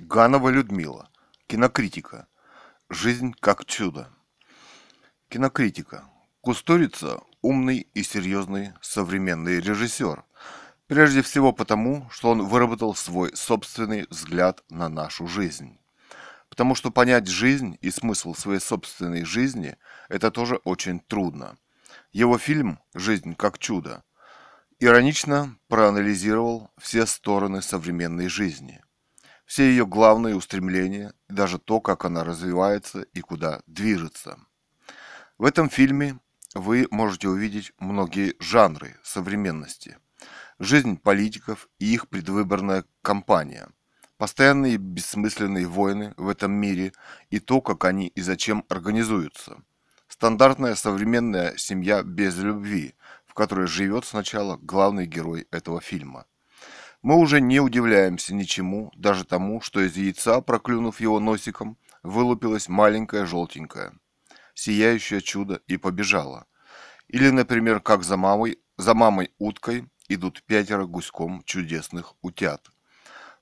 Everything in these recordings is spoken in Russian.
Ганова Людмила. Кинокритика. Жизнь как чудо. Кинокритика. Кустурица – умный и серьезный современный режиссер. Прежде всего потому, что он выработал свой собственный взгляд на нашу жизнь. Потому что понять жизнь и смысл своей собственной жизни – это тоже очень трудно. Его фильм «Жизнь как чудо» иронично проанализировал все стороны современной жизни, все ее главные устремления и даже то, как она развивается и куда движется. В этом фильме вы можете увидеть многие жанры современности. Жизнь политиков и их предвыборная кампания, постоянные бессмысленные войны в этом мире и то, как они и зачем организуются. Стандартная современная семья без любви, в которой живет сначала главный герой этого фильма. Мы уже не удивляемся ничему, даже тому, что из яйца, проклюнув его носиком, вылупилась маленькая желтенькая, сияющее чудо и побежала. Или, например, как за мамой, за мамой уткой идут пятеро гуськом чудесных утят.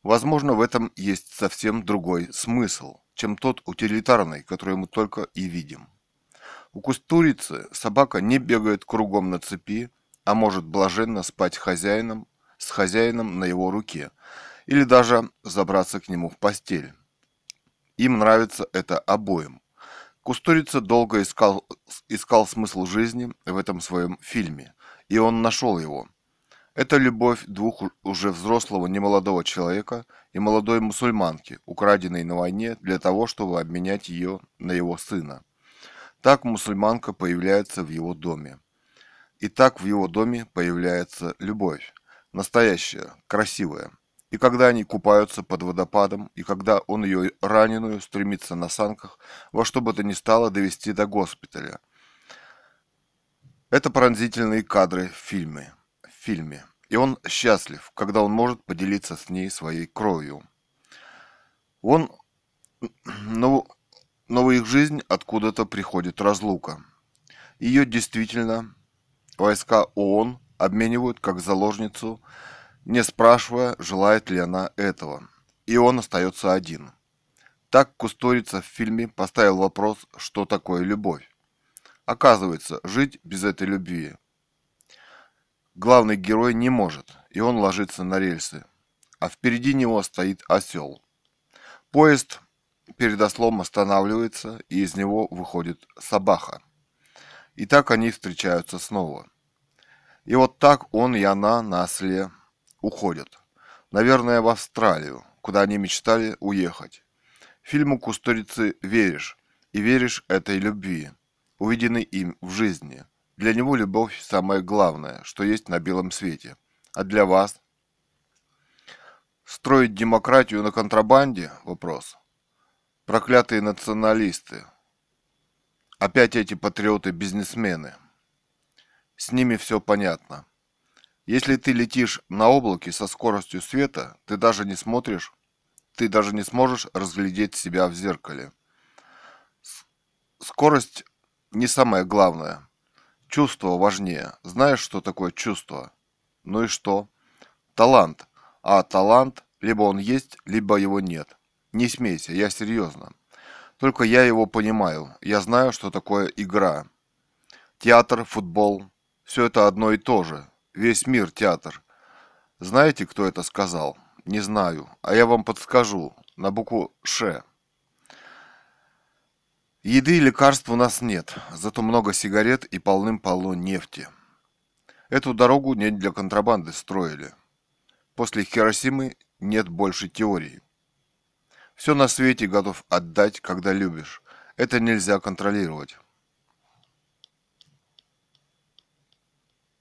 Возможно, в этом есть совсем другой смысл, чем тот утилитарный, который мы только и видим. У кустурицы собака не бегает кругом на цепи, а может блаженно спать хозяином, с хозяином на его руке, или даже забраться к нему в постель. Им нравится это обоим. Кустурица долго искал, искал смысл жизни в этом своем фильме, и он нашел его. Это любовь двух уже взрослого немолодого человека и молодой мусульманки, украденной на войне для того, чтобы обменять ее на его сына. Так мусульманка появляется в его доме. И так в его доме появляется любовь. Настоящая, красивая. И когда они купаются под водопадом, и когда он ее раненую стремится на санках во что бы то ни стало довести до госпиталя. Это пронзительные кадры в фильме. В фильме. И он счастлив, когда он может поделиться с ней своей кровью. Он, ну, но в их жизнь откуда-то приходит разлука. Ее действительно войска ООН обменивают как заложницу, не спрашивая, желает ли она этого. И он остается один. Так Кусторица в фильме поставил вопрос, что такое любовь. Оказывается, жить без этой любви главный герой не может, и он ложится на рельсы, а впереди него стоит осел. Поезд перед ослом останавливается, и из него выходит собака. И так они встречаются снова. И вот так он и она на осле уходят. Наверное, в Австралию, куда они мечтали уехать. Фильму Кустурицы веришь, и веришь этой любви, увиденной им в жизни. Для него любовь самое главное, что есть на белом свете. А для вас? Строить демократию на контрабанде? Вопрос. Проклятые националисты. Опять эти патриоты-бизнесмены. С ними все понятно. Если ты летишь на облаке со скоростью света, ты даже не смотришь, ты даже не сможешь разглядеть себя в зеркале. Скорость не самое главное. Чувство важнее. Знаешь, что такое чувство? Ну и что? Талант. А талант, либо он есть, либо его нет. Не смейся, я серьезно. Только я его понимаю. Я знаю, что такое игра. Театр, футбол. Все это одно и то же. Весь мир театр. Знаете, кто это сказал? Не знаю. А я вам подскажу. На букву «Ш». Еды и лекарств у нас нет, зато много сигарет и полным-полно нефти. Эту дорогу не для контрабанды строили. После Хиросимы нет больше теории. Все на свете готов отдать, когда любишь. Это нельзя контролировать.